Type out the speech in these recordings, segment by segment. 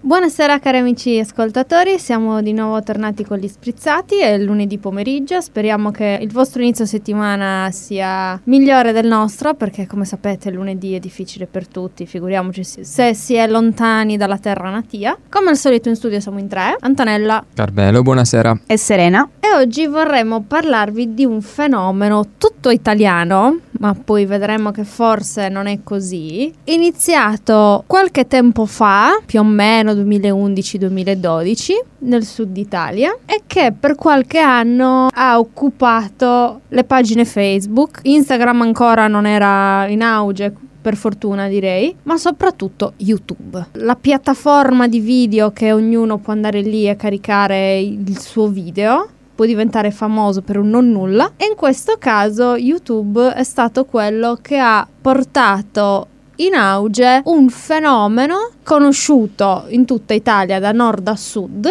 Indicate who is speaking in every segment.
Speaker 1: Buonasera cari amici ascoltatori, siamo di nuovo tornati con gli sprizzati, è lunedì pomeriggio, speriamo che il vostro inizio settimana sia migliore del nostro perché come sapete lunedì è difficile per tutti, figuriamoci se si è lontani dalla terra natia. Come al solito in studio siamo in tre, Antonella,
Speaker 2: Carmelo, buonasera.
Speaker 3: e Serena.
Speaker 1: e oggi vorremmo parlarvi di un fenomeno tutto italiano, ma poi vedremo che forse non è così, iniziato qualche tempo fa, più o meno 2011-2012, nel sud Italia, e che per qualche anno ha occupato le pagine Facebook. Instagram ancora non era in auge, per fortuna direi, ma soprattutto YouTube, la piattaforma di video che ognuno può andare lì e caricare il suo video può diventare famoso per un non nulla e in questo caso YouTube è stato quello che ha portato in auge un fenomeno conosciuto in tutta Italia da nord a sud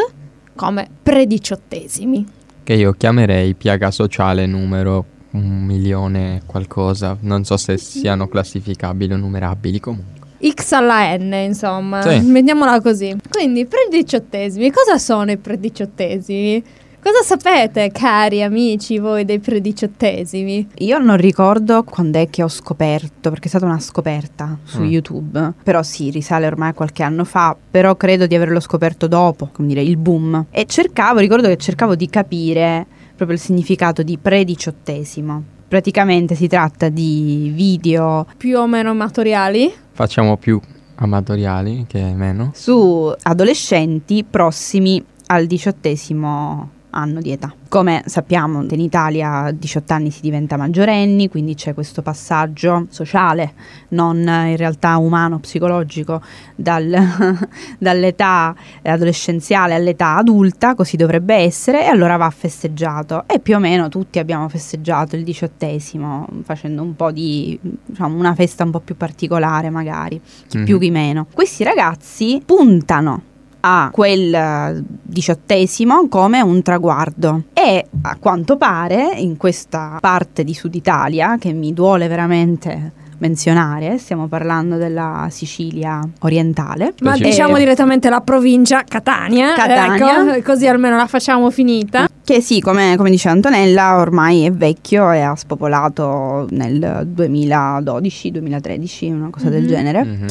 Speaker 1: come prediciottesimi.
Speaker 2: Che io chiamerei piaga sociale numero un milione qualcosa. Non so se siano classificabili o numerabili comunque.
Speaker 1: X alla N, insomma,
Speaker 2: Sì.
Speaker 1: mettiamola così. Quindi, prediciottesimi, cosa sono i prediciottesimi? Cosa sapete, cari amici, voi dei prediciottesimi?
Speaker 3: Io non ricordo quando è che ho scoperto, perché è stata una scoperta su
Speaker 2: Mm.
Speaker 3: YouTube, però sì, risale ormai a qualche anno fa, però credo di averlo scoperto dopo, come dire, il boom. E cercavo, ricordo che cercavo di capire proprio il significato di prediciottesimo. Praticamente si tratta di video
Speaker 1: Più o meno amatoriali?
Speaker 2: Facciamo più amatoriali che meno.
Speaker 3: su adolescenti prossimi al diciottesimo anno di età. Come sappiamo in Italia a 18 anni si diventa maggiorenni, quindi c'è questo passaggio sociale, non in realtà umano, psicologico, dal- dall'età adolescenziale all'età adulta, così dovrebbe essere, e allora va festeggiato. E più o meno tutti abbiamo festeggiato il diciottesimo, facendo un po' di, diciamo, una festa un po' più particolare magari chi
Speaker 2: Mhm.
Speaker 3: più chi meno. Questi ragazzi puntano a quel eh, diciottesimo come un traguardo e a quanto pare in questa parte di Sud Italia che mi duole veramente menzionare, stiamo parlando della Sicilia orientale.
Speaker 1: Ma diciamo
Speaker 3: Eh,
Speaker 1: direttamente la provincia Catania,
Speaker 3: Catania.
Speaker 1: ecco, così almeno la facciamo finita.
Speaker 3: Che sì, come, come dice Antonella, ormai è vecchio e ha spopolato nel 2012-2013, una cosa del
Speaker 1: Mhm.
Speaker 3: genere.
Speaker 2: Mhm.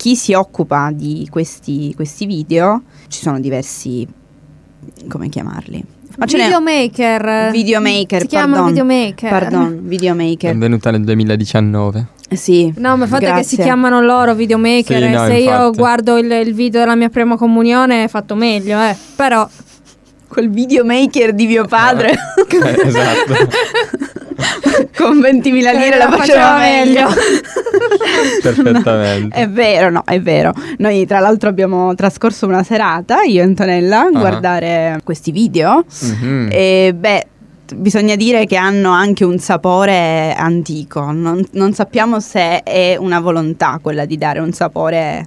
Speaker 3: Chi si occupa di questi, questi video, ci sono diversi, come chiamarli? Ma
Speaker 1: Videomaker.
Speaker 3: Videomaker,
Speaker 1: Si chiama
Speaker 3: pardon.
Speaker 1: videomaker.
Speaker 3: Pardon,
Speaker 2: È
Speaker 3: videomaker.
Speaker 2: venuta nel 2019.
Speaker 3: Eh, Sì.
Speaker 1: No, ma il fatto è che si chiamano loro videomaker.
Speaker 2: Sì, no,
Speaker 1: se io
Speaker 2: infatti.
Speaker 1: guardo il, il video della mia prima comunione è fatto meglio, eh. Però
Speaker 3: Quel videomaker di mio padre
Speaker 2: Eh, esatto.
Speaker 3: con 20.000 lire la faceva meglio.
Speaker 2: Perfettamente.
Speaker 3: È vero, no, è vero. Noi tra l'altro abbiamo trascorso una serata, io e Antonella, a
Speaker 2: Ah.
Speaker 3: guardare questi video.
Speaker 2: Mhm.
Speaker 3: E beh, bisogna dire che hanno anche un sapore antico. Non, non sappiamo se è una volontà quella di dare un sapore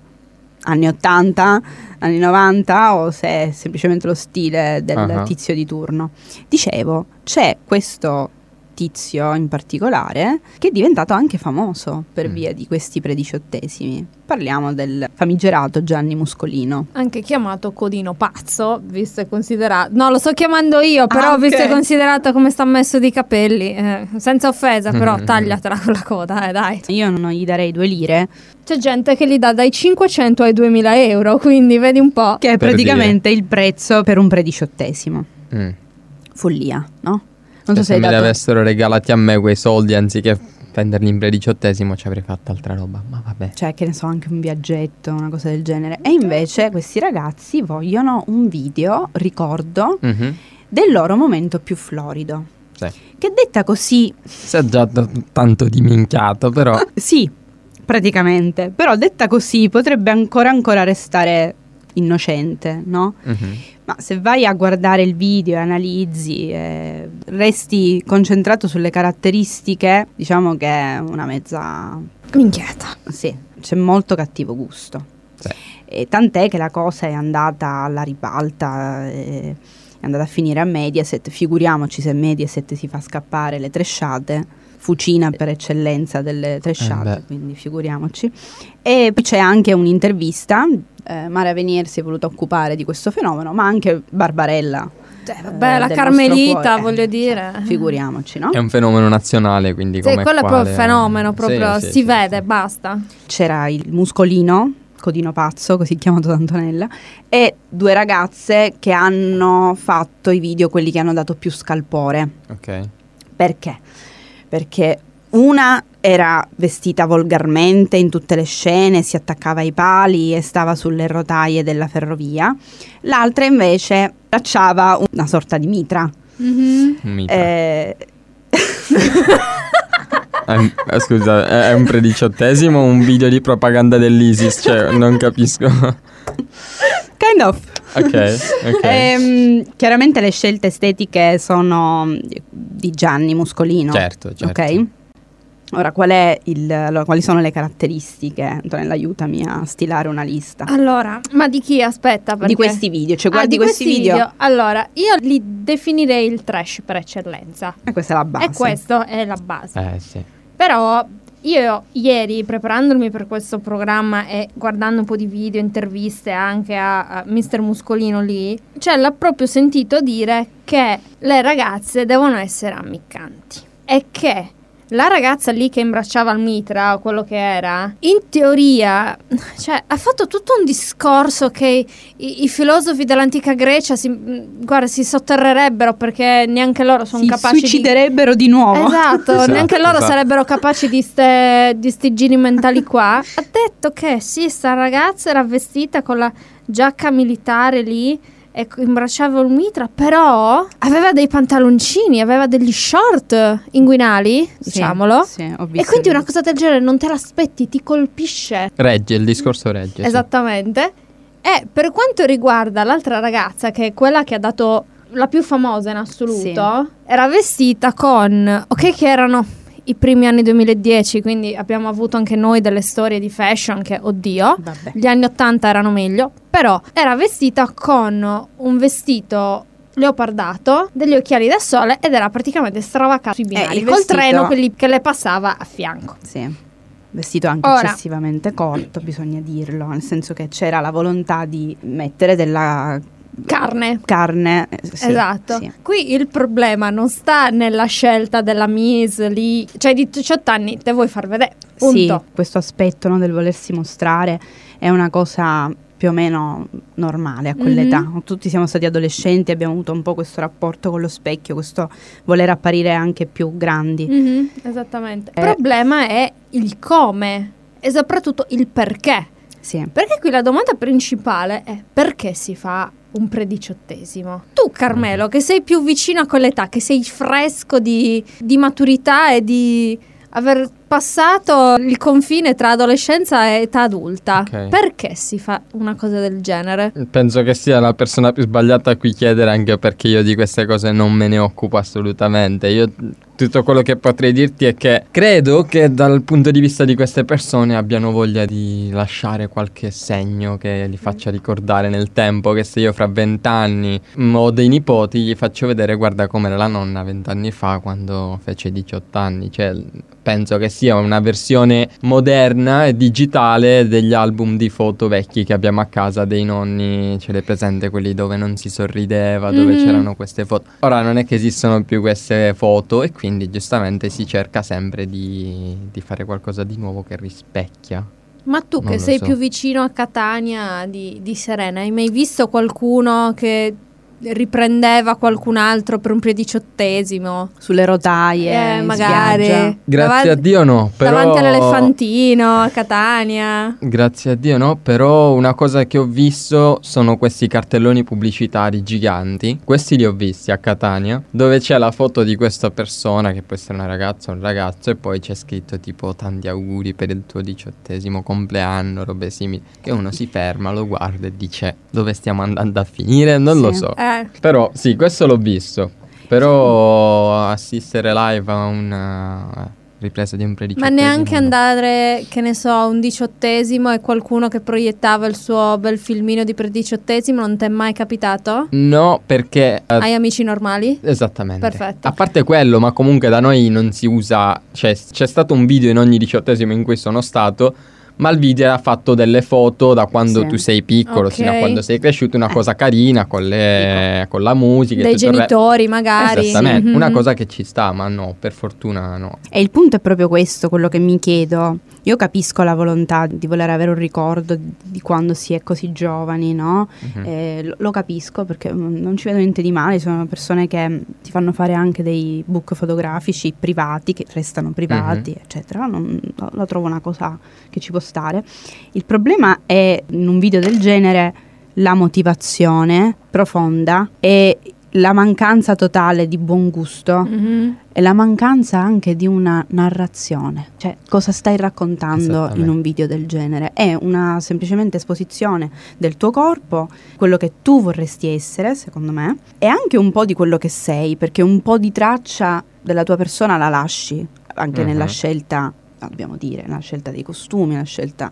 Speaker 3: anni 80, anni 90 o se è semplicemente lo stile del
Speaker 2: Ah.
Speaker 3: tizio di turno. Dicevo, c'è questo tizio in particolare che è diventato anche famoso per
Speaker 2: Mm.
Speaker 3: via di questi prediciottesimi. Parliamo del famigerato Gianni Muscolino.
Speaker 1: anche chiamato codino pazzo, visto e considerato. No, lo sto chiamando io, però
Speaker 3: Ah,
Speaker 1: visto e considerato come sta messo di capelli, eh, senza offesa, però
Speaker 2: Mhm.
Speaker 1: tagliatela con la coda, eh, dai.
Speaker 3: Io non gli darei due lire,
Speaker 1: C'è gente che li dà dai 500 ai 2000 euro, quindi vedi un po'.
Speaker 3: che è
Speaker 2: Per
Speaker 3: praticamente il prezzo per un prediciottesimo.
Speaker 2: Mm.
Speaker 3: Follia, no? Non
Speaker 2: Cioè,
Speaker 3: so se
Speaker 2: se mi avessero regalati a me quei soldi anziché venderli in prediciottesimo ci avrei fatto altra roba. Ma vabbè.
Speaker 3: Cioè, che ne so, anche un viaggetto, una cosa del genere. E invece questi ragazzi vogliono un video, ricordo,
Speaker 2: Mhm.
Speaker 3: del loro momento più florido.
Speaker 2: Sì.
Speaker 3: Che detta così,
Speaker 2: Si è già t- tanto diminchiato, però.
Speaker 3: sì, praticamente, però detta così potrebbe ancora ancora restare innocente, no?
Speaker 2: Mhm.
Speaker 3: Ma se vai a guardare il video e analizzi, e resti concentrato sulle caratteristiche, diciamo che è una mezza...
Speaker 1: Minchiata.
Speaker 3: Sì, c'è molto cattivo gusto.
Speaker 2: Sì.
Speaker 3: E tant'è che la cosa è andata alla ribalta, eh, è andata a finire a Mediaset. Figuriamoci se Mediaset si fa scappare le tresciate. Fucina per eccellenza delle
Speaker 2: Eh
Speaker 3: tresciate,
Speaker 2: beh.
Speaker 3: quindi figuriamoci. E poi c'è anche un'intervista, eh, Mara Venier si è voluta occupare di questo fenomeno, ma anche Barbarella.
Speaker 1: Cioè,
Speaker 3: eh,
Speaker 1: vabbè, la
Speaker 3: del
Speaker 1: Carmelita, voglio dire.
Speaker 3: Figuriamoci, no?
Speaker 2: È un fenomeno nazionale, quindi
Speaker 1: Sì,
Speaker 2: come
Speaker 1: quello è proprio
Speaker 2: quale-
Speaker 1: il fenomeno, proprio
Speaker 2: Sì, sì,
Speaker 1: si
Speaker 2: sì,
Speaker 1: vede,
Speaker 2: sì.
Speaker 1: basta.
Speaker 3: C'era il muscolino, Codino Pazzo, così chiamato da Antonella, e due ragazze che hanno fatto i video, quelli che hanno dato più scalpore.
Speaker 2: Ok.
Speaker 3: Perché? Perché una era vestita volgarmente in tutte le scene, si attaccava ai pali e stava sulle rotaie della ferrovia, l'altra invece bracciava una sorta di mitra.
Speaker 1: Mhm.
Speaker 2: Mitra.
Speaker 3: Eh,
Speaker 2: È eh, scusa, è è un prediciottesimo o un video di propaganda dell'ISIS? Cioè, non capisco.
Speaker 3: Kind of.
Speaker 2: ok, ok.
Speaker 3: Ehm, chiaramente le scelte estetiche sono di Gianni Muscolino.
Speaker 2: certo, certo.
Speaker 3: Ok? Ora, qual è il, allora, quali sono le caratteristiche? Antonella, aiutami a stilare una lista.
Speaker 1: Allora, ma di chi? Aspetta, perché...
Speaker 3: Di questi video, cioè
Speaker 1: Ah,
Speaker 3: guardi
Speaker 1: di
Speaker 3: questi, video.
Speaker 1: Allora, io li definirei il trash per eccellenza.
Speaker 3: E questa è la base.
Speaker 1: E questo è la base.
Speaker 2: Eh, sì.
Speaker 1: Però io ieri, preparandomi per questo programma e guardando un po' di video, interviste anche a, a Mr. Muscolino lì, cioè l'ha proprio sentito dire che le ragazze devono essere ammiccanti e che la ragazza lì che imbracciava il mitra o quello che era, in teoria, cioè, ha fatto tutto un discorso che i, i filosofi dell'antica Grecia si, guarda, si sotterrerebbero perché neanche loro sono
Speaker 3: si
Speaker 1: capaci di...
Speaker 3: suiciderebbero di, nuovo.
Speaker 1: Esatto,
Speaker 2: Esatto,
Speaker 1: neanche loro
Speaker 2: esatto.
Speaker 1: sarebbero capaci di ste, di sti giri mentali qua. Ha detto che sì, sta ragazza era vestita con la giacca militare lì e co- imbracciava il mitra, però aveva dei pantaloncini, aveva degli short inguinali,
Speaker 3: Sì,
Speaker 1: diciamolo.
Speaker 3: sì, ho
Speaker 1: E quindi una cosa del genere non te l'aspetti, ti colpisce.
Speaker 2: Regge, il discorso regge. sì.
Speaker 1: Esattamente. E per quanto riguarda l'altra ragazza, che è quella che ha dato la più famosa in assoluto, era vestita con, ok che erano i primi anni 2010, quindi abbiamo avuto anche noi delle storie di fashion che, oddio,
Speaker 3: Vabbè.
Speaker 1: gli anni 80 erano meglio, però era vestita con un vestito leopardato, degli occhiali da sole ed era praticamente stravacata sui binari,
Speaker 3: Eh, il
Speaker 1: col
Speaker 3: vestito-
Speaker 1: treno che, li- che le passava a fianco.
Speaker 3: Sì. Vestito anche
Speaker 1: Ora-
Speaker 3: eccessivamente corto, bisogna dirlo, nel senso che c'era la volontà di mettere della
Speaker 1: Carne.
Speaker 3: carne. eh, sì,
Speaker 1: esatto.
Speaker 3: sì.
Speaker 1: Qui il problema non sta nella scelta della Mise lì, cioè di 18 anni te vuoi far vedere. Punto.
Speaker 3: Sì, questo aspetto no, del volersi mostrare è una cosa più o meno normale a quell'età.
Speaker 1: Mhm.
Speaker 3: Tutti siamo stati adolescenti, abbiamo avuto un po' questo rapporto con lo specchio, questo voler apparire anche più grandi.
Speaker 1: Mhm, esattamente. Il
Speaker 3: Eh.
Speaker 1: problema è il come e soprattutto il perché.
Speaker 3: Sì.
Speaker 1: Perché qui la domanda principale è perché si fa un prediciottesimo? Tu, Carmelo, che sei più vicino a quell'età, che sei fresco di, di maturità e di aver passato il confine tra adolescenza e età adulta,
Speaker 2: Ok.
Speaker 1: perché si fa una cosa del genere?
Speaker 2: Penso che sia la persona più sbagliata a cui chiedere anche perché io di queste cose non me ne occupo assolutamente. Io tutto quello che potrei dirti è che credo che dal punto di vista di queste persone abbiano voglia di lasciare qualche segno che li faccia ricordare nel tempo che se io fra vent'anni mm, ho dei nipoti gli faccio vedere guarda com'era la nonna vent'anni fa quando fece 18 anni. Cioè penso che sia una versione moderna e digitale degli album di foto vecchi che abbiamo a casa dei nonni, ce le presente quelli dove non si sorrideva, dove
Speaker 1: Mhm.
Speaker 2: c'erano queste foto. Ora non è che esistono più queste foto e quindi giustamente si cerca sempre di, di fare qualcosa di nuovo che rispecchia.
Speaker 1: Ma tu
Speaker 2: Non
Speaker 1: che sei
Speaker 2: so.
Speaker 1: più vicino a Catania di, di Serena, hai mai visto qualcuno che riprendeva qualcun altro per un prediciottesimo?
Speaker 3: Sulle rotaie,
Speaker 1: Eh, magari.
Speaker 2: Grazie
Speaker 1: Davanti-
Speaker 2: a Dio no, però...
Speaker 1: Davanti all'elefantino a Catania.
Speaker 2: Grazie a Dio no, però una cosa che ho visto sono questi cartelloni pubblicitari giganti. Questi li ho visti a Catania, dove c'è la foto di questa persona, che può essere una ragazza o un ragazzo, e poi c'è scritto tipo tanti auguri per il tuo diciottesimo compleanno, robe simili. Che uno si ferma, lo guarda e dice dove stiamo andando a finire? Non lo
Speaker 3: Sì.
Speaker 2: so.
Speaker 1: Eh,
Speaker 2: Però sì, questo l'ho visto. Però assistere live a un... eh, ripresa di un
Speaker 1: Ma
Speaker 2: prediciottesimo.
Speaker 1: neanche andare, che ne so, a un diciottesimo e qualcuno che proiettava il suo bel filmino di prediciottesimo, non ti è mai capitato?
Speaker 2: No, perché... eh,
Speaker 1: Hai amici normali?
Speaker 2: Esattamente.
Speaker 1: Perfetto.
Speaker 2: A parte quello, ma comunque da noi non si usa. Cioè, c'è stato un video in ogni diciottesimo in cui sono stato. Ma il video era fatto delle foto da quando
Speaker 3: Sì.
Speaker 2: tu sei piccolo
Speaker 1: Ok.
Speaker 2: fino a quando sei cresciuto, una cosa carina con, le, con la musica.
Speaker 1: Dei
Speaker 2: tutto il re-
Speaker 1: genitori magari.
Speaker 2: Esattamente,
Speaker 1: Mhm.
Speaker 2: una cosa che ci sta, ma no, per fortuna no.
Speaker 3: E il punto è proprio questo, quello che mi chiedo. Io capisco la volontà di voler avere un ricordo di quando si è così giovani, no?
Speaker 2: Mhm.
Speaker 3: Eh, lo, lo capisco perché mm, non ci vedo niente di male, sono persone che mm, ti fanno fare anche dei book fotografici privati che restano privati,
Speaker 2: Mhm.
Speaker 3: eccetera. Non, lo, lo trovo una cosa che ci può stare. Il problema è in un video del genere la motivazione profonda e la mancanza totale di buon gusto
Speaker 1: Mhm.
Speaker 3: e la mancanza anche di una narrazione. Cioè, cosa stai raccontando in un video del genere? È una semplicemente esposizione del tuo corpo, quello che tu vorresti essere, secondo me, e anche un po' di quello che sei, perché un po' di traccia della tua persona la lasci, anche
Speaker 2: Mhm.
Speaker 3: nella scelta, dobbiamo dire, nella scelta dei costumi, la scelta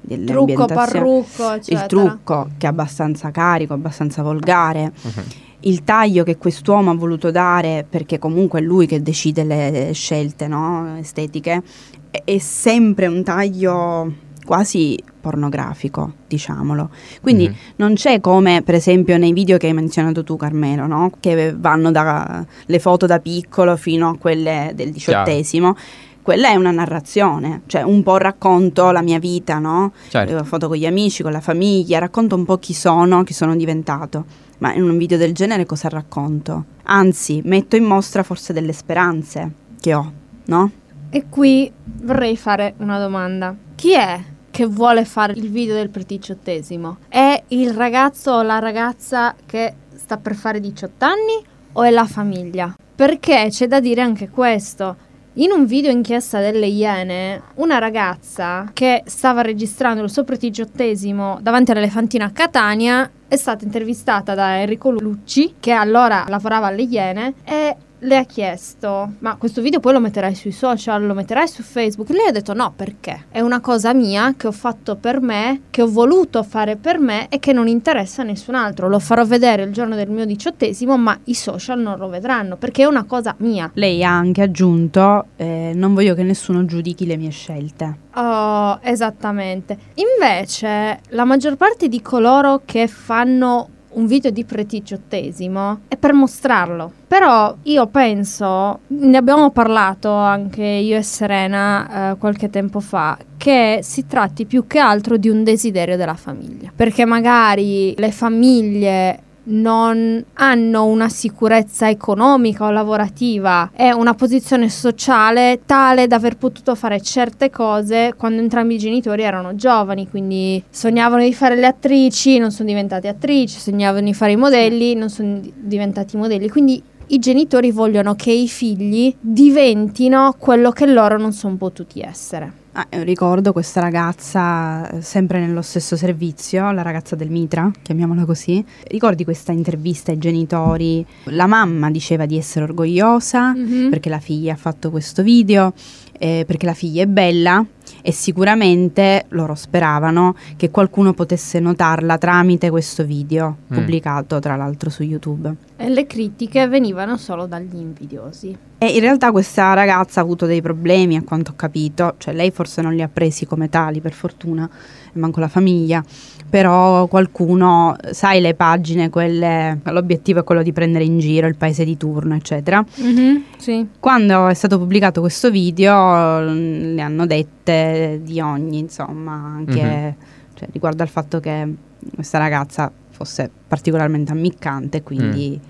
Speaker 3: delle
Speaker 1: Trucco, parrucco, eccetera.
Speaker 3: Il trucco che è abbastanza carico, abbastanza volgare,
Speaker 2: Mhm.
Speaker 3: Il taglio che quest'uomo ha voluto dare, perché comunque è lui che decide le scelte no, estetiche, è, è sempre un taglio quasi pornografico, diciamolo. Quindi
Speaker 2: Mhm.
Speaker 3: non c'è come, per esempio, nei video che hai menzionato tu, Carmelo, no? che vanno dalle foto da piccolo fino a quelle del diciottesimo. Quella è una narrazione, cioè un po' racconto la mia vita, no?
Speaker 2: Certo.
Speaker 3: Eh, foto con gli amici, con la famiglia, racconto un po' chi sono, chi sono diventato. Ma in un video del genere cosa racconto? Anzi, metto in mostra forse delle speranze che ho, no?
Speaker 1: E qui vorrei fare una domanda. Chi è che vuole fare il video del prediciottesimo? È il ragazzo o la ragazza che sta per fare 18 anni o è la famiglia? Perché c'è da dire anche questo. In un video inchiesta delle Iene, una ragazza che stava registrando il suo prediciottesimo davanti all'elefantino a Catania è stata intervistata da Enrico Lucci, che allora lavorava alle Iene, e le ha chiesto: Ma questo video poi lo metterai sui social, lo metterai su Facebook? Lei ha detto: No, perché? È una cosa mia che ho fatto per me, che ho voluto fare per me e che non interessa a nessun altro. Lo farò vedere il giorno del mio diciottesimo, ma i social non lo vedranno perché è una cosa mia.
Speaker 3: Lei ha anche aggiunto, eh, non voglio che nessuno giudichi le mie scelte.
Speaker 1: Oh, esattamente. Invece, la maggior parte di coloro che fanno un video di prediciottesimo è per mostrarlo. Però io penso, ne abbiamo parlato anche io e Serena eh, qualche tempo fa, che si tratti più che altro di un desiderio della famiglia. Perché magari le famiglie non hanno una sicurezza economica o lavorativa. E una posizione sociale tale da aver potuto fare certe cose quando entrambi i genitori erano giovani, quindi sognavano di fare le attrici, non sono diventate attrici, sognavano di fare i modelli, non sono di- diventati modelli, quindi i genitori vogliono che i figli diventino quello che loro non sono potuti essere.
Speaker 3: Ah, eh, ricordo questa ragazza, eh, sempre nello stesso servizio, la ragazza del Mitra, chiamiamola così. Ricordi questa intervista ai genitori? La mamma diceva di essere orgogliosa
Speaker 1: Mhm.
Speaker 3: perché la figlia ha fatto questo video, eh, perché la figlia è bella e sicuramente loro speravano che qualcuno potesse notarla tramite questo video,
Speaker 2: Mm.
Speaker 3: pubblicato tra l'altro su YouTube.
Speaker 1: E le critiche venivano solo dagli invidiosi.
Speaker 3: E in realtà questa ragazza ha avuto dei problemi, a quanto ho capito, cioè lei forse non li ha presi come tali, per fortuna, e manco la famiglia, però qualcuno, sai le pagine, quelle, l'obiettivo è quello di prendere in giro il paese di turno, eccetera.
Speaker 1: Sì.
Speaker 3: Quando è stato pubblicato questo video mm, le hanno dette di ogni, insomma, anche
Speaker 2: Mhm.
Speaker 3: cioè, riguardo al fatto che questa ragazza fosse particolarmente ammiccante, quindi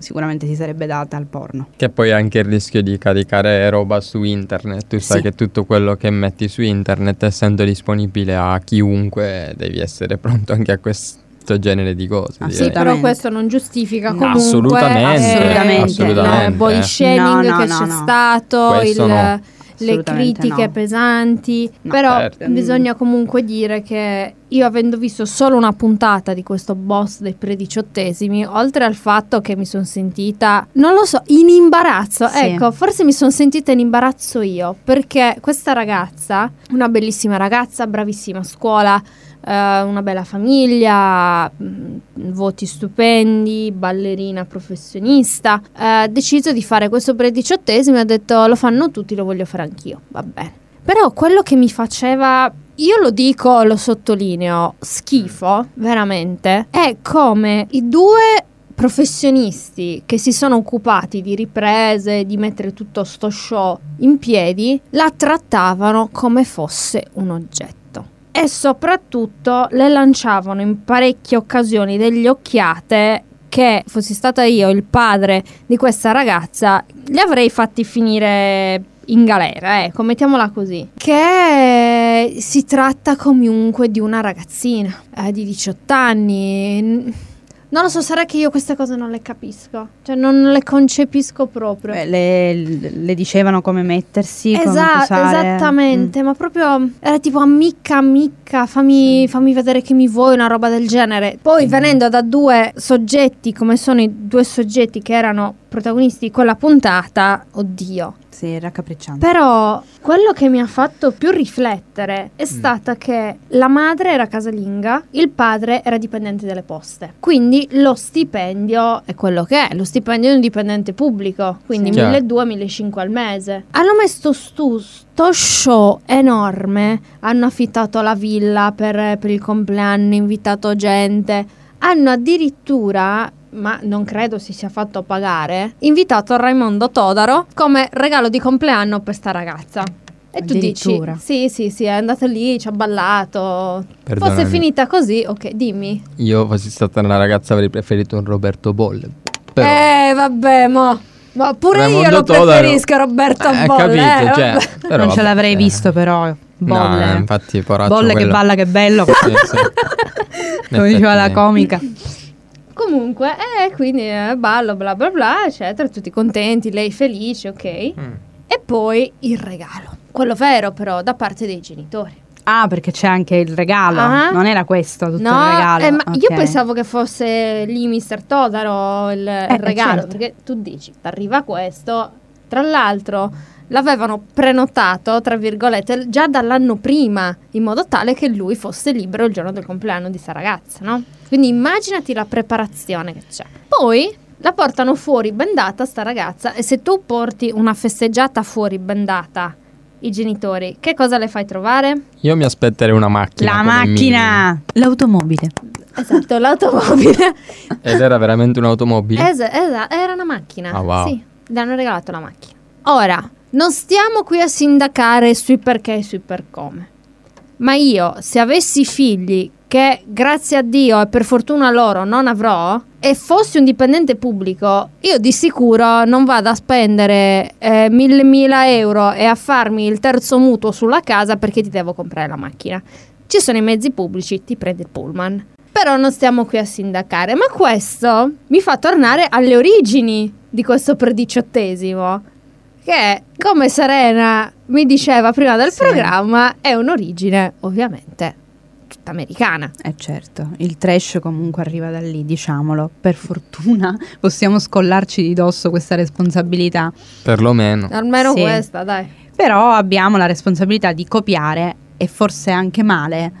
Speaker 3: sicuramente si sarebbe data al porno.
Speaker 2: Che poi anche il rischio di caricare roba su internet. Tu sai
Speaker 3: Sì.
Speaker 2: che tutto quello che metti su internet, essendo disponibile a chiunque, devi essere pronto anche a questo genere di cose.
Speaker 3: Ah.
Speaker 1: Sì, però questo non giustifica
Speaker 3: No.
Speaker 1: comunque
Speaker 2: Assolutamente,
Speaker 3: assolutamente.
Speaker 1: il body
Speaker 2: assolutamente.
Speaker 1: shaming
Speaker 3: No, no,
Speaker 1: che c'è stato,
Speaker 2: Questo
Speaker 1: il,
Speaker 2: no.
Speaker 1: Le critiche
Speaker 3: no.
Speaker 1: pesanti,
Speaker 3: No,
Speaker 1: però
Speaker 2: certo.
Speaker 1: bisogna comunque dire che io avendo visto solo una puntata di questo boss dei prediciottesimi, oltre al fatto che mi sono sentita, non lo so, in imbarazzo,
Speaker 3: Sì.
Speaker 1: ecco, forse mi sono sentita in imbarazzo io, perché questa ragazza, una bellissima ragazza, bravissima a scuola, eh, una bella famiglia, mh, voti stupendi, ballerina professionista. eh, Ha deciso di fare questo prediciottesimo e ha detto lo fanno tutti, lo voglio fare anch'io. Va bene. Però quello che mi faceva, io lo dico, lo sottolineo, schifo, veramente, è come i due professionisti che si sono occupati di riprese, di mettere tutto sto show in piedi, la trattavano come fosse un oggetto. E soprattutto le lanciavano in parecchie occasioni delle occhiate che fossi stata io il padre di questa ragazza, li avrei fatti finire in galera, ecco, mettiamola così. Che si tratta comunque di una ragazzina eh, di 18 anni. Non lo so, sarà che io queste cose non le capisco, cioè non le concepisco proprio.
Speaker 3: Beh, le, le dicevano come mettersi, come
Speaker 1: Esa-
Speaker 3: posare.
Speaker 1: esattamente, ma proprio era tipo ammicca, ammicca, fammi, fammi vedere che mi vuoi, una roba del genere. Poi venendo da due soggetti come sono i due soggetti che erano protagonisti di quella puntata, oddio.
Speaker 3: Sì, raccapricciante.
Speaker 1: Però quello che mi ha fatto più riflettere è
Speaker 2: Mm.
Speaker 1: stata che la madre era casalinga, il padre era dipendente delle poste. Quindi lo stipendio è quello che è, lo stipendio di un dipendente pubblico, quindi
Speaker 2: Sì. Chiaro.
Speaker 1: 1200-1500 al mese. Hanno messo stu, sto show enorme, hanno affittato la villa per, per il compleanno, invitato gente, hanno addirittura ma non credo si sia fatto pagare, invitato Raimondo Todaro come regalo di compleanno per sta ragazza. E tu dici, sì, sì, sì, è andato lì, ci ha ballato.
Speaker 2: Perdonami.
Speaker 1: Fosse finita così, ok, dimmi.
Speaker 2: Io fossi stata una ragazza avrei preferito un Roberto Bolle. Però,
Speaker 1: Eh, vabbè, mo. Ma pure io
Speaker 2: Raimondo
Speaker 1: lo
Speaker 2: Todaro-
Speaker 1: preferisco Roberto
Speaker 2: Eh,
Speaker 1: Bolle.
Speaker 2: capito,
Speaker 1: eh,
Speaker 2: cioè, però
Speaker 3: non ce l'avrei
Speaker 2: eh.
Speaker 3: visto però. Bolle.
Speaker 2: No, infatti, poraccio
Speaker 3: Bolle che
Speaker 2: quello.
Speaker 3: balla che bello.
Speaker 2: Sì, sì.
Speaker 3: Come diceva la comica.
Speaker 1: Comunque, eh, quindi eh, ballo, bla bla bla, eccetera, tutti contenti, lei felice, ok.
Speaker 2: Mm.
Speaker 1: E poi il regalo. Quello vero però, da parte dei genitori.
Speaker 3: Ah, perché c'è anche il regalo.
Speaker 1: Ah.
Speaker 3: Non era questo tutto
Speaker 1: no,
Speaker 3: il regalo.
Speaker 1: eh, ma io
Speaker 3: Ok.
Speaker 1: pensavo che fosse lì Mr. Todaro il, il
Speaker 3: Eh,
Speaker 1: regalo,
Speaker 3: certo.
Speaker 1: perché tu dici, arriva questo, tra l'altro l'avevano prenotato, tra virgolette, già dall'anno prima, in modo tale che lui fosse libero il giorno del compleanno di sta ragazza, no? Quindi immaginati la preparazione che c'è. Poi la portano fuori bendata sta ragazza e se tu porti una festeggiata fuori bendata i genitori, che cosa le fai trovare?
Speaker 2: Io mi aspetterei una macchina.
Speaker 3: La macchina! L'automobile.
Speaker 1: Esatto, l'automobile.
Speaker 2: Ed era veramente un'automobile.
Speaker 1: Es- era una macchina.
Speaker 2: Ah, wow.
Speaker 1: Sì, le hanno regalato la macchina. Ora, non stiamo qui a sindacare sui perché e sui per come. Ma io, se avessi figli che grazie a Dio e per fortuna loro non avrò, e fossi un dipendente pubblico, io di sicuro non vado a spendere eh, mille mila euro e a farmi il terzo mutuo sulla casa perché ti devo comprare la macchina. Ci sono i mezzi pubblici, ti prendi il pullman. Però non stiamo qui a sindacare, ma questo mi fa tornare alle origini di questo prediciottesimo, che come Serena mi diceva prima del
Speaker 3: Sì.
Speaker 1: programma è un'origine ovviamente tutta americana.
Speaker 3: Eh certo, il trash comunque arriva da lì, diciamolo. Per fortuna possiamo scollarci di dosso questa responsabilità.
Speaker 2: Perlomeno.
Speaker 1: Almeno
Speaker 3: Sì.
Speaker 1: questa, dai.
Speaker 3: Però abbiamo la responsabilità di copiare, e forse anche male,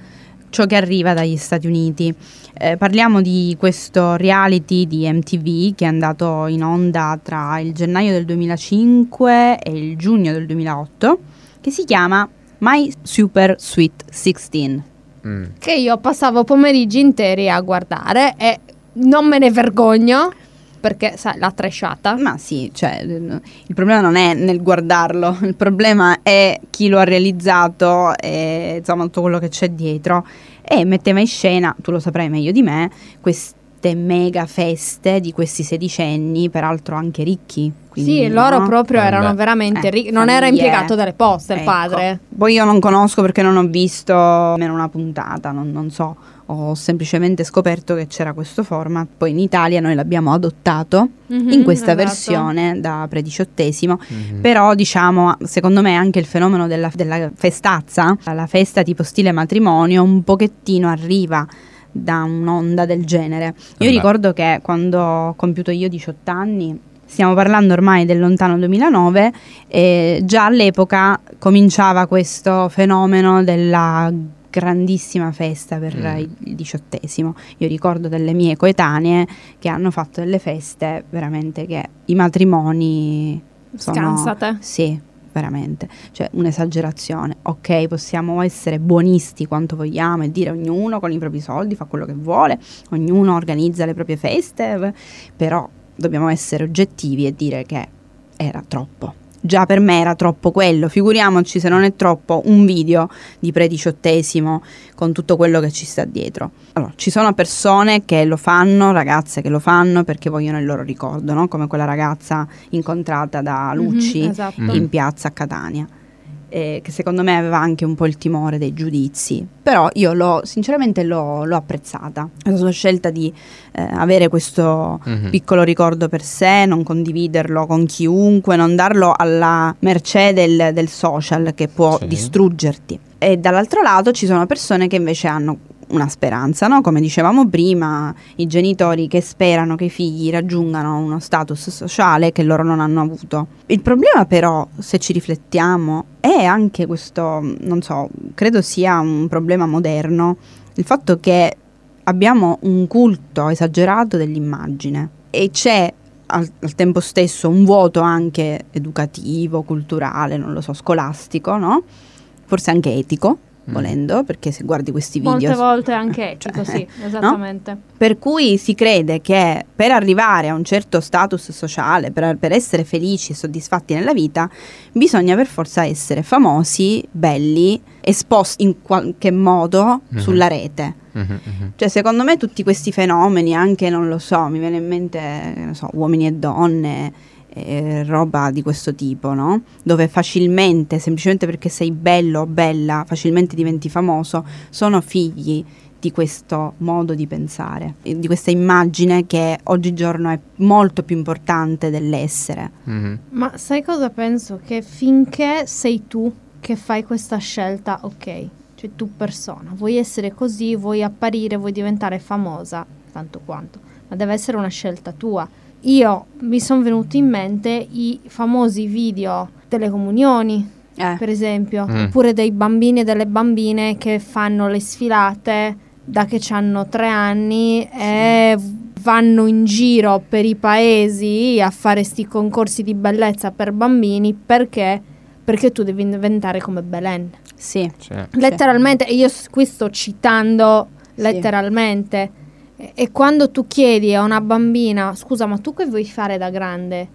Speaker 3: ciò che arriva dagli Stati Uniti. Eh, parliamo di questo reality di MTV che è andato in onda tra il gennaio del 2005 e il giugno del 2008, che si chiama My Super Sweet 16.
Speaker 2: Mm.
Speaker 1: Che io passavo pomeriggi interi a guardare e non me ne vergogno perché, sai, la trasciata.
Speaker 3: Ma sì, cioè, il problema non è nel guardarlo, il problema è chi lo ha realizzato e insomma tutto quello che c'è dietro. E metteva in scena, tu lo saprai meglio di me, questi queste mega feste di questi sedicenni, peraltro anche ricchi. Quindi,
Speaker 1: sì, loro
Speaker 3: no?
Speaker 1: proprio erano veramente
Speaker 3: Eh,
Speaker 1: ricchi. Non era
Speaker 3: famiglie.
Speaker 1: impiegato dalle poste il
Speaker 3: Ecco.
Speaker 1: padre.
Speaker 3: Poi io non conosco perché non ho visto nemmeno una puntata, non, non so. Ho semplicemente scoperto che c'era questo format. Poi in Italia noi l'abbiamo adottato
Speaker 1: Mhm,
Speaker 3: in questa
Speaker 1: esatto.
Speaker 3: versione da prediciottesimo.
Speaker 2: Mhm.
Speaker 3: Però diciamo, secondo me anche il fenomeno della, della festazza, la festa tipo stile matrimonio, un pochettino arriva da un'onda del genere. Io
Speaker 2: Vabbè.
Speaker 3: ricordo che quando ho compiuto io 18 anni, stiamo parlando ormai del lontano 2009, e già all'epoca cominciava questo fenomeno della grandissima festa per
Speaker 2: Mm.
Speaker 3: il- il diciottesimo. Io ricordo delle mie coetanee che hanno fatto delle feste veramente che i matrimoni sono...
Speaker 1: Scansate.
Speaker 3: Sì, veramente. Cioè, un'esagerazione. Ok, possiamo essere buonisti quanto vogliamo e dire ognuno con i propri soldi fa quello che vuole, ognuno organizza le proprie feste, però dobbiamo essere oggettivi e dire che era troppo. Già per me era troppo quello, figuriamoci se non è troppo un video di prediciottesimo con tutto quello che ci sta dietro. Allora, ci sono persone che lo fanno, ragazze che lo fanno perché vogliono il loro ricordo, no? come quella ragazza incontrata da Lucci
Speaker 1: Mhm, esatto.
Speaker 3: In piazza a Catania. Eh, che secondo me aveva anche un po' il timore dei giudizi, però io l'ho sinceramente l'ho, l'ho apprezzata, la sua scelta di eh, avere questo
Speaker 2: Mhm.
Speaker 3: piccolo ricordo per sé, non condividerlo con chiunque, non darlo alla mercé del, del social che può
Speaker 2: Sì.
Speaker 3: distruggerti. E dall'altro lato ci sono persone che invece hanno una speranza, no? come dicevamo prima, i genitori che sperano che i figli raggiungano uno status sociale che loro non hanno avuto. Il problema però, se ci riflettiamo, è anche questo, non so, credo sia un problema moderno, il fatto che abbiamo un culto esagerato dell'immagine e c'è al, al tempo stesso un vuoto anche educativo, culturale, non lo so, scolastico, no? Forse anche etico. Volendo, perché se guardi questi
Speaker 1: Molte
Speaker 3: video
Speaker 1: volte anche etico, sì, esattamente.
Speaker 3: per cui si crede che per arrivare a un certo status sociale, per, per essere felici e soddisfatti nella vita, bisogna per forza essere famosi, belli, esposti in qualche modo
Speaker 2: Mhm.
Speaker 3: sulla rete.
Speaker 2: Mhm, mhm.
Speaker 3: Cioè, secondo me tutti questi fenomeni, anche non lo so, mi viene in mente, ne so, uomini e donne, eh, roba di questo tipo, no? Dove facilmente, semplicemente perché sei bello o bella, facilmente diventi famoso, sono figli di questo modo di pensare, di questa immagine che oggigiorno è molto più importante dell'essere.
Speaker 2: Mhm.
Speaker 1: Ma sai cosa penso? Che finché sei tu che fai questa scelta, ok, cioè tu persona, vuoi essere così, vuoi apparire, vuoi diventare famosa, tanto quanto, ma deve essere una scelta tua. Io mi sono venuti in mente i famosi video delle comunioni,
Speaker 3: Eh,
Speaker 1: per esempio,
Speaker 2: Mm.
Speaker 1: oppure dei bambini e delle bambine che fanno le sfilate da che hanno tre anni e vanno in giro per i paesi a fare sti concorsi di bellezza per bambini perché? Perché tu devi diventare come Belen.
Speaker 3: sì,
Speaker 2: Sì.
Speaker 1: Letteralmente, e io qui sto citando
Speaker 3: Sì.
Speaker 1: letteralmente. E, e quando tu chiedi a una bambina, scusa, ma tu che vuoi fare da grande?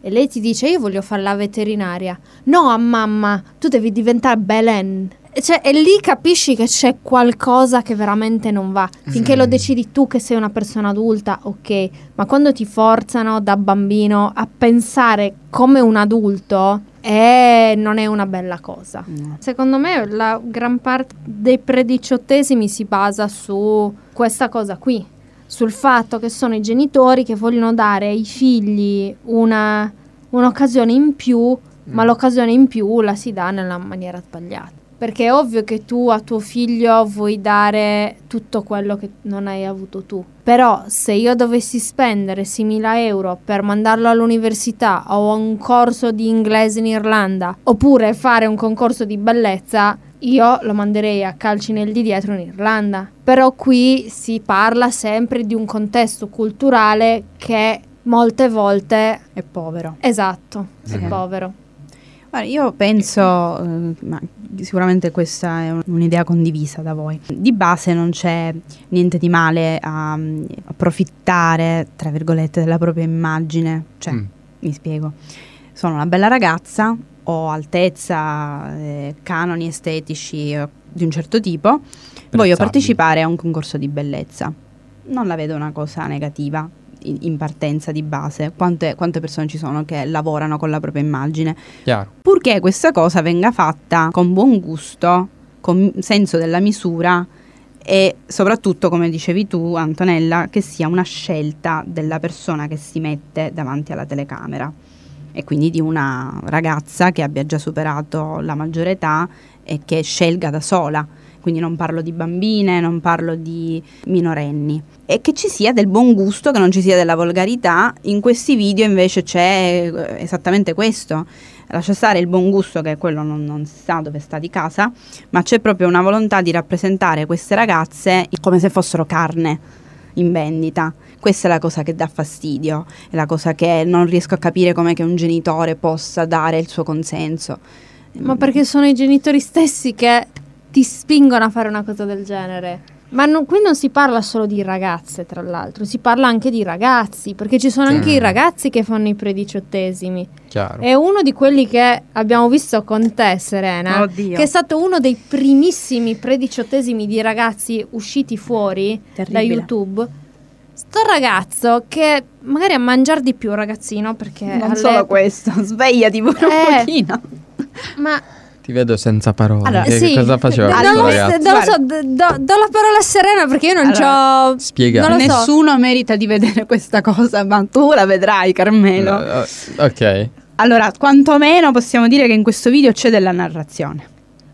Speaker 1: E lei ti dice, io voglio fare la veterinaria. No, mamma, tu devi diventare Belen. E Cioè, e lì capisci che c'è qualcosa che veramente non va. Finché lo
Speaker 2: Mm.
Speaker 1: decidi tu che sei una persona adulta, ok. Ma quando ti forzano da bambino a pensare come un adulto, eh, non è una bella cosa.
Speaker 3: no.
Speaker 1: Secondo me la gran parte dei prediciottesimi si basa su questa cosa qui, sul fatto che sono i genitori che vogliono dare ai figli una, un'occasione in più, ma
Speaker 2: Mm.
Speaker 1: l'occasione in più la si dà nella maniera sbagliata. Perché è ovvio che tu a tuo figlio vuoi dare tutto quello che non hai avuto tu. Però se io dovessi spendere 6.000 euro per mandarlo all'università o a un corso di inglese in Irlanda, oppure fare un concorso di bellezza, io lo manderei a calci nel di dietro in Irlanda. Però qui si parla sempre di un contesto culturale che molte volte...
Speaker 3: È povero.
Speaker 1: Esatto, è
Speaker 2: Mhm.
Speaker 1: povero.
Speaker 3: Guarda, io penso, eh, ma sicuramente questa è un- un'idea condivisa da voi. Di base non c'è niente di male a mm, approfittare, tra virgolette, della propria immagine. Cioè,
Speaker 2: Mm.
Speaker 3: mi spiego. Sono una bella ragazza, ho altezza, eh, canoni estetici eh, di un certo tipo, voglio partecipare a un concorso di bellezza. non la vedo una cosa negativa in, partenza di base. Quante, quante persone ci sono che lavorano con la propria immagine?
Speaker 2: Chiaro.
Speaker 3: Purché questa cosa venga fatta con buon gusto, con senso della misura e soprattutto, come dicevi tu, Antonella, che sia una scelta della persona che si mette davanti alla telecamera e quindi di una ragazza che abbia già superato la maggiore età e che scelga da sola. Quindi non parlo di bambine, non parlo di minorenni. E che ci sia del buon gusto, che non ci sia della volgarità. In questi video invece c'è eh, esattamente questo lascia stare il buon gusto che quello non, non, si sa dove sta di casa, ma c'è proprio una volontà di rappresentare queste ragazze come se fossero carne in vendita. Questa è la cosa che dà fastidio, è la cosa che non riesco a capire come che un genitore possa dare il suo consenso.
Speaker 1: Ma perché sono i genitori stessi che ti spingono a fare una cosa del genere? Ma non, qui non si parla solo di ragazze, tra l'altro, si parla anche di ragazzi, perché ci sono
Speaker 2: Sì.
Speaker 1: anche i ragazzi che fanno i prediciottesimi.
Speaker 2: Chiaro.
Speaker 1: È uno di quelli che abbiamo visto con te, Serena,
Speaker 3: Oddio.
Speaker 1: che è stato uno dei primissimi prediciottesimi di ragazzi usciti fuori da
Speaker 3: Terribile.
Speaker 1: YouTube. Sto ragazzo che magari a mangiare di più, ragazzino, perché
Speaker 3: non solo questo, svegliati pure un
Speaker 1: Eh.
Speaker 3: pochino.
Speaker 1: Ma
Speaker 2: Ti vedo senza parole.
Speaker 3: Allora,
Speaker 2: che,
Speaker 1: sì,
Speaker 2: cosa faceva
Speaker 1: d-
Speaker 2: questo
Speaker 1: non, lo,
Speaker 2: ragazzo?
Speaker 1: non lo so, do, do la parola a Serena perché io non
Speaker 3: Allora,
Speaker 1: c'ho.
Speaker 2: Spiega.
Speaker 1: Non so.
Speaker 3: Nessuno merita di vedere questa cosa, ma tu la vedrai, Carmelo.
Speaker 2: No, ok.
Speaker 3: Allora, quantomeno possiamo dire che in questo video c'è della narrazione.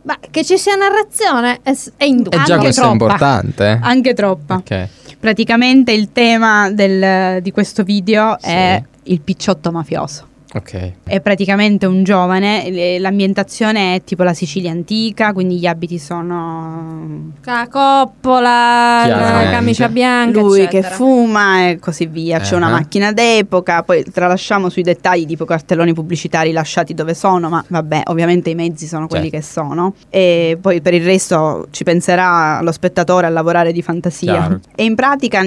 Speaker 1: Ma che ci sia narrazione è, è indubbio.
Speaker 2: E già
Speaker 3: Anche
Speaker 2: questo è
Speaker 3: troppa.
Speaker 2: importante. eh?
Speaker 3: Anche troppa.
Speaker 2: Ok.
Speaker 3: Praticamente il tema del- di questo video
Speaker 2: Sì.
Speaker 3: è il picciotto mafioso.
Speaker 2: Ok.
Speaker 3: È praticamente un giovane, l'ambientazione è tipo la Sicilia antica, quindi gli abiti sono
Speaker 1: La coppola, la camicia bianca.
Speaker 3: lui
Speaker 1: eccetera.
Speaker 3: che fuma e così via. C'è una
Speaker 2: Ah.
Speaker 3: macchina d'epoca, poi tralasciamo sui dettagli tipo cartelloni pubblicitari lasciati dove sono, ma vabbè, ovviamente i mezzi sono quelli
Speaker 2: Certo.
Speaker 3: che sono. E poi per il resto ci penserà lo spettatore a lavorare di fantasia.
Speaker 2: Chiaro.
Speaker 3: E in pratica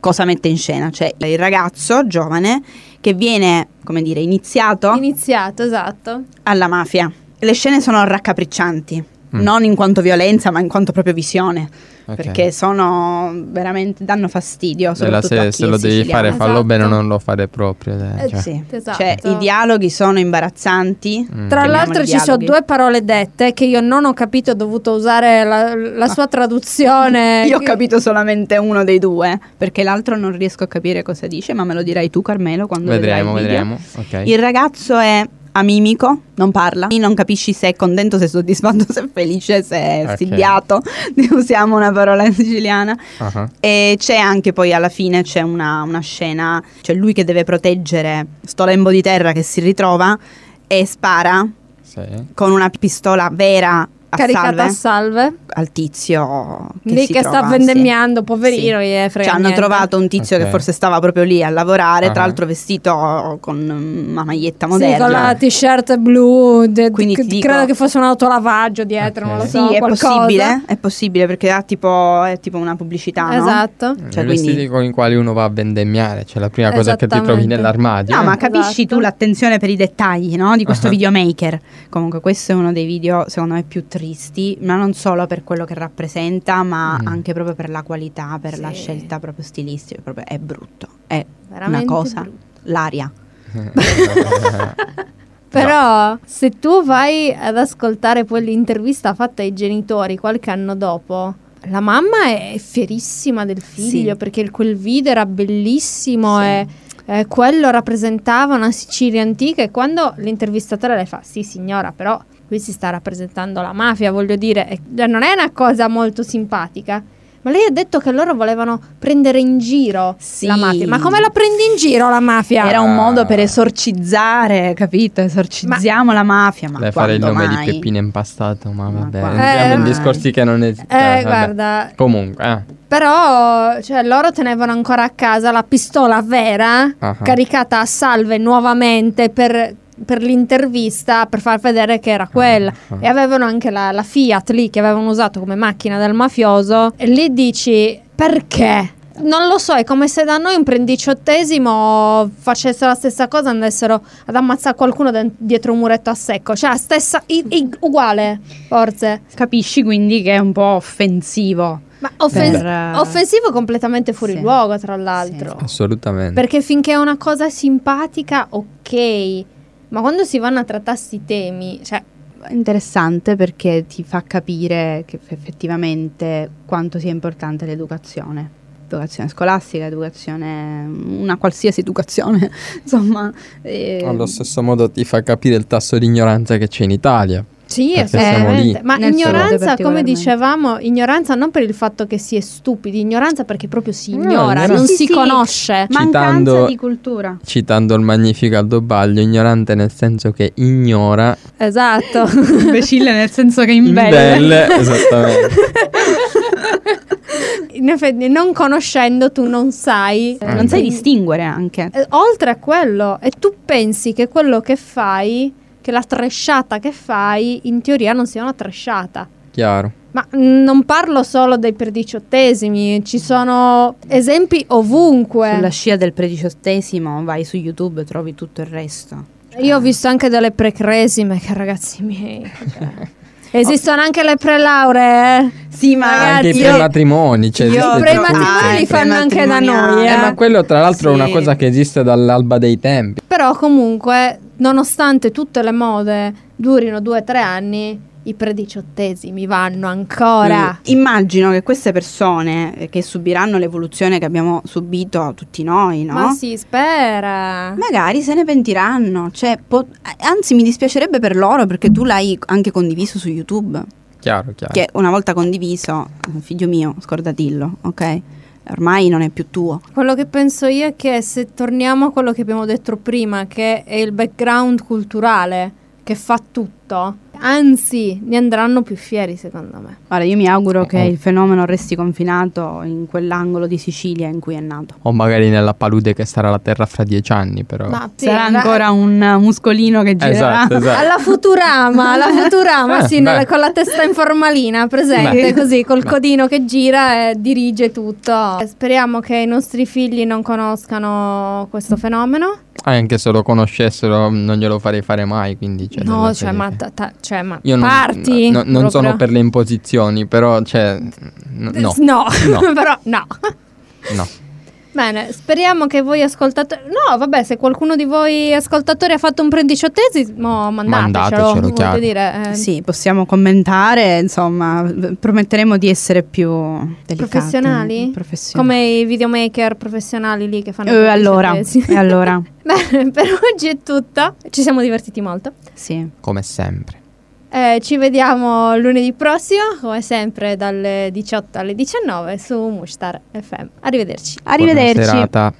Speaker 3: cosa mette in scena? C'è il ragazzo giovane che viene, come dire, iniziato
Speaker 1: Iniziato, esatto.
Speaker 3: alla mafia. Le scene sono raccapriccianti.
Speaker 2: Mm.
Speaker 3: Non in quanto violenza, ma in quanto proprio visione.
Speaker 2: Ok.
Speaker 3: Perché sono veramente danno fastidio.
Speaker 2: Se, se,
Speaker 3: chi
Speaker 2: se
Speaker 3: è
Speaker 2: lo devi
Speaker 3: siciliano.
Speaker 2: fare, fallo
Speaker 1: Esatto.
Speaker 2: bene o non lo fare proprio. dai,
Speaker 1: Eh,
Speaker 2: cioè.
Speaker 3: Sì.
Speaker 1: Esatto.
Speaker 3: Cioè, i dialoghi sono imbarazzanti.
Speaker 2: Mm.
Speaker 1: Tra l'altro ci sono due parole dette che io non ho capito, ho dovuto usare la, la sua traduzione.
Speaker 3: Io ho capito solamente uno dei due, perché l'altro non riesco a capire cosa dice, ma me lo dirai tu, Carmelo, quando
Speaker 2: Vedremo,
Speaker 3: vedrai il video.
Speaker 2: vedremo. Ok.
Speaker 3: Il ragazzo è amimico, non parla, non capisci se è contento, se è soddisfatto, se è felice, se è
Speaker 2: Ok.
Speaker 3: stibiato, usiamo una parola siciliana.
Speaker 2: Ah,
Speaker 3: E c'è anche poi alla fine c'è una, una scena, c'è lui che deve proteggere sto lembo di terra che si ritrova e spara
Speaker 2: sì.
Speaker 3: con una pistola vera a
Speaker 1: caricata
Speaker 3: salve
Speaker 1: a salve.
Speaker 3: al tizio che,
Speaker 1: Lì
Speaker 3: si
Speaker 1: che
Speaker 3: trova,
Speaker 1: sta
Speaker 3: sì.
Speaker 1: vendemmiando, poverino,
Speaker 3: Sì.
Speaker 1: gli frega
Speaker 3: Ci hanno trovato un tizio
Speaker 2: Ok.
Speaker 3: che forse stava proprio lì a lavorare,
Speaker 2: Ah.
Speaker 3: tra l'altro vestito con una maglietta
Speaker 1: Sì,
Speaker 3: moderna.
Speaker 1: con la t-shirt blu, de-
Speaker 3: Quindi
Speaker 1: c-
Speaker 3: dico-
Speaker 1: credo che fosse un autolavaggio dietro,
Speaker 2: Ok.
Speaker 1: non lo
Speaker 3: Sì,
Speaker 1: so,
Speaker 3: è
Speaker 1: qualcosa.
Speaker 3: possibile, è possibile perché ha tipo, è tipo una pubblicità, no?
Speaker 1: Esatto.
Speaker 3: Cioè,
Speaker 2: I vestiti
Speaker 3: quindi-
Speaker 2: con i quali uno va a vendemmiare, cioè la prima cosa che ti trovi nell'armadio.
Speaker 3: No,
Speaker 2: eh.
Speaker 3: ma capisci
Speaker 1: Esatto.
Speaker 3: tu l'attenzione per i dettagli no? di questo
Speaker 2: Ah.
Speaker 3: videomaker. Comunque, questo è uno dei video, secondo me, più tristi, ma non solo per quello che rappresenta, ma
Speaker 2: Mm.
Speaker 3: anche proprio per la qualità, per la
Speaker 1: Sì.
Speaker 3: scelta proprio stilistica. Proprio è brutto. È
Speaker 1: Veramente
Speaker 3: una cosa.
Speaker 1: brutto.
Speaker 3: L'aria.
Speaker 1: Però se tu vai ad ascoltare poi l'intervista fatta ai genitori qualche anno dopo, la mamma è fierissima del figlio
Speaker 3: Sì.
Speaker 1: perché quel video era bellissimo
Speaker 3: Sì.
Speaker 1: e eh, quello rappresentava una Sicilia antica e quando l'intervistatore le fa sì signora però qui si sta rappresentando la mafia voglio dire cioè, non è una cosa molto simpatica ma lei ha detto che loro volevano prendere in giro
Speaker 3: Sì.
Speaker 1: la mafia ma come la prendi in giro la mafia?
Speaker 3: Era un modo per esorcizzare, capito? Esorcizziamo la mafia. Ma
Speaker 2: Deve fare il nome
Speaker 3: mai?
Speaker 2: di Peppino impastato, ma
Speaker 3: Ma
Speaker 2: vabbè.
Speaker 3: quando
Speaker 2: Entriamo in discorsi che non esistono.
Speaker 1: eh guarda
Speaker 2: Comunque, eh.
Speaker 1: Però, cioè, loro tenevano ancora a casa la pistola vera,
Speaker 2: Ah.
Speaker 1: caricata a salve nuovamente per, per l'intervista, per far vedere che era quella.
Speaker 2: Ah.
Speaker 1: E avevano anche la, la Fiat lì che avevano usato come macchina del mafioso. E lì dici, perché? Non lo so, è come se da noi un prendiciottesimo facessero la stessa cosa, andassero ad ammazzare qualcuno de- dietro un muretto a secco. Cioè, stessa, i- i- uguale, forse.
Speaker 3: Capisci quindi che è un po' offensivo
Speaker 1: Ma offen-
Speaker 3: Per, eh,
Speaker 1: offensivo completamente fuori
Speaker 3: sì.
Speaker 1: luogo, tra l'altro.
Speaker 2: Assolutamente.
Speaker 1: Perché finché è una cosa simpatica, ok. Ma quando si vanno a trattare sti temi, cioè,
Speaker 3: È interessante perché ti fa capire che effettivamente quanto sia importante l'educazione. Educazione scolastica, educazione, una qualsiasi educazione, insomma. eh,
Speaker 2: Allo stesso modo ti fa capire il tasso di ignoranza che c'è in Italia.
Speaker 1: Sì, assolutamente. Ma
Speaker 3: Nel
Speaker 1: ignoranza, come dicevamo, ignoranza non per il fatto che si è stupidi, ignoranza perché proprio si
Speaker 2: No,
Speaker 1: ignora,
Speaker 2: ignoranza-
Speaker 1: non
Speaker 3: Sì,
Speaker 1: si
Speaker 3: sì.
Speaker 1: conosce.
Speaker 3: Mancanza
Speaker 2: Citando-
Speaker 3: di cultura.
Speaker 2: Citando il magnifico Aldo Baglio, ignorante nel senso che ignora
Speaker 1: Esatto.
Speaker 3: Imbecille nel senso che
Speaker 2: imbelle. Esattamente.
Speaker 1: In effetti, non conoscendo tu non sai.
Speaker 2: Eh,
Speaker 3: non sai distinguere anche.
Speaker 1: Eh, Oltre a quello, e tu pensi che quello che fai, che la tresciata che fai, in teoria non sia una tresciata.
Speaker 2: Chiaro.
Speaker 1: Ma mm, non parlo solo dei prediciottesimi, ci sono esempi ovunque.
Speaker 3: Sulla scia del prediciottesimo vai su YouTube e trovi tutto il resto.
Speaker 1: Io ho visto anche delle precresime che ragazzi miei. Esistono anche le prelauree. eh.
Speaker 3: Sì,
Speaker 1: ma
Speaker 2: Anche i prematrimoni. Cioè,
Speaker 3: io-
Speaker 1: I prematrimoni li fanno anche da noi.
Speaker 2: Eh,
Speaker 1: eh.
Speaker 2: ma quello tra l'altro è una
Speaker 3: Sì.
Speaker 2: cosa che esiste dall'alba dei tempi.
Speaker 1: Però comunque, nonostante tutte le mode durino due o tre anni, i prediciottesimi vanno ancora.
Speaker 3: Immagino che queste persone eh, che subiranno l'evoluzione che abbiamo subito tutti noi, no?
Speaker 1: Ma si spera.
Speaker 3: Magari se ne pentiranno, cioè, po- anzi mi dispiacerebbe per loro perché tu l'hai anche condiviso su YouTube,
Speaker 2: Chiaro, chiaro.
Speaker 3: che una volta condiviso, figlio mio, scordatillo, ok? Ormai non è più tuo.
Speaker 1: Quello che penso io è che se torniamo a quello che abbiamo detto prima, che è il background culturale che fa tutto, anzi ne andranno più fieri secondo me.
Speaker 3: Guarda, io mi auguro che
Speaker 2: Oh.
Speaker 3: il fenomeno resti confinato in quell'angolo di Sicilia in cui è nato.
Speaker 2: O magari nella palude che sarà la terra fra dieci anni, però.
Speaker 1: Ma sì,
Speaker 3: Sarà
Speaker 1: ra-
Speaker 3: ancora un muscolino che girerà.
Speaker 2: Esatto, esatto.
Speaker 1: alla Futurama, alla Futurama,
Speaker 2: Eh,
Speaker 1: sì, nella- con la testa in formalina, presente
Speaker 2: Beh.
Speaker 1: così, col
Speaker 2: Beh.
Speaker 1: codino che gira e dirige tutto. Speriamo che i nostri figli non conoscano questo fenomeno.
Speaker 2: Anche se lo conoscessero non glielo farei fare mai, quindi... Cioè,
Speaker 1: no, cioè, ma, ta- ta- cioè, ma
Speaker 2: Io non,
Speaker 1: parti.
Speaker 2: no- non sono per le imposizioni, però, cioè... n- No,
Speaker 1: No,
Speaker 2: No.
Speaker 1: però no.
Speaker 2: no.
Speaker 1: Bene, speriamo che voi ascoltatori... No, vabbè, se qualcuno di voi ascoltatori ha fatto un prendiciottesimo, mandatecelo.
Speaker 2: Mandatecelo,
Speaker 1: dire, eh,
Speaker 3: Sì, possiamo commentare, insomma, prometteremo di essere più delicati.
Speaker 1: Professionali?
Speaker 3: Professionali.
Speaker 1: Come i videomaker professionali lì che fanno
Speaker 3: Eh,
Speaker 1: i
Speaker 3: allora, e allora,
Speaker 1: Bene, per oggi è tutto. Ci siamo divertiti molto.
Speaker 3: sì.
Speaker 2: Come sempre.
Speaker 1: Eh, ci vediamo lunedì prossimo, come sempre dalle 18 alle 19 su Mushtar FM. Arrivederci.
Speaker 2: Buona
Speaker 3: Arrivederci.
Speaker 2: serata.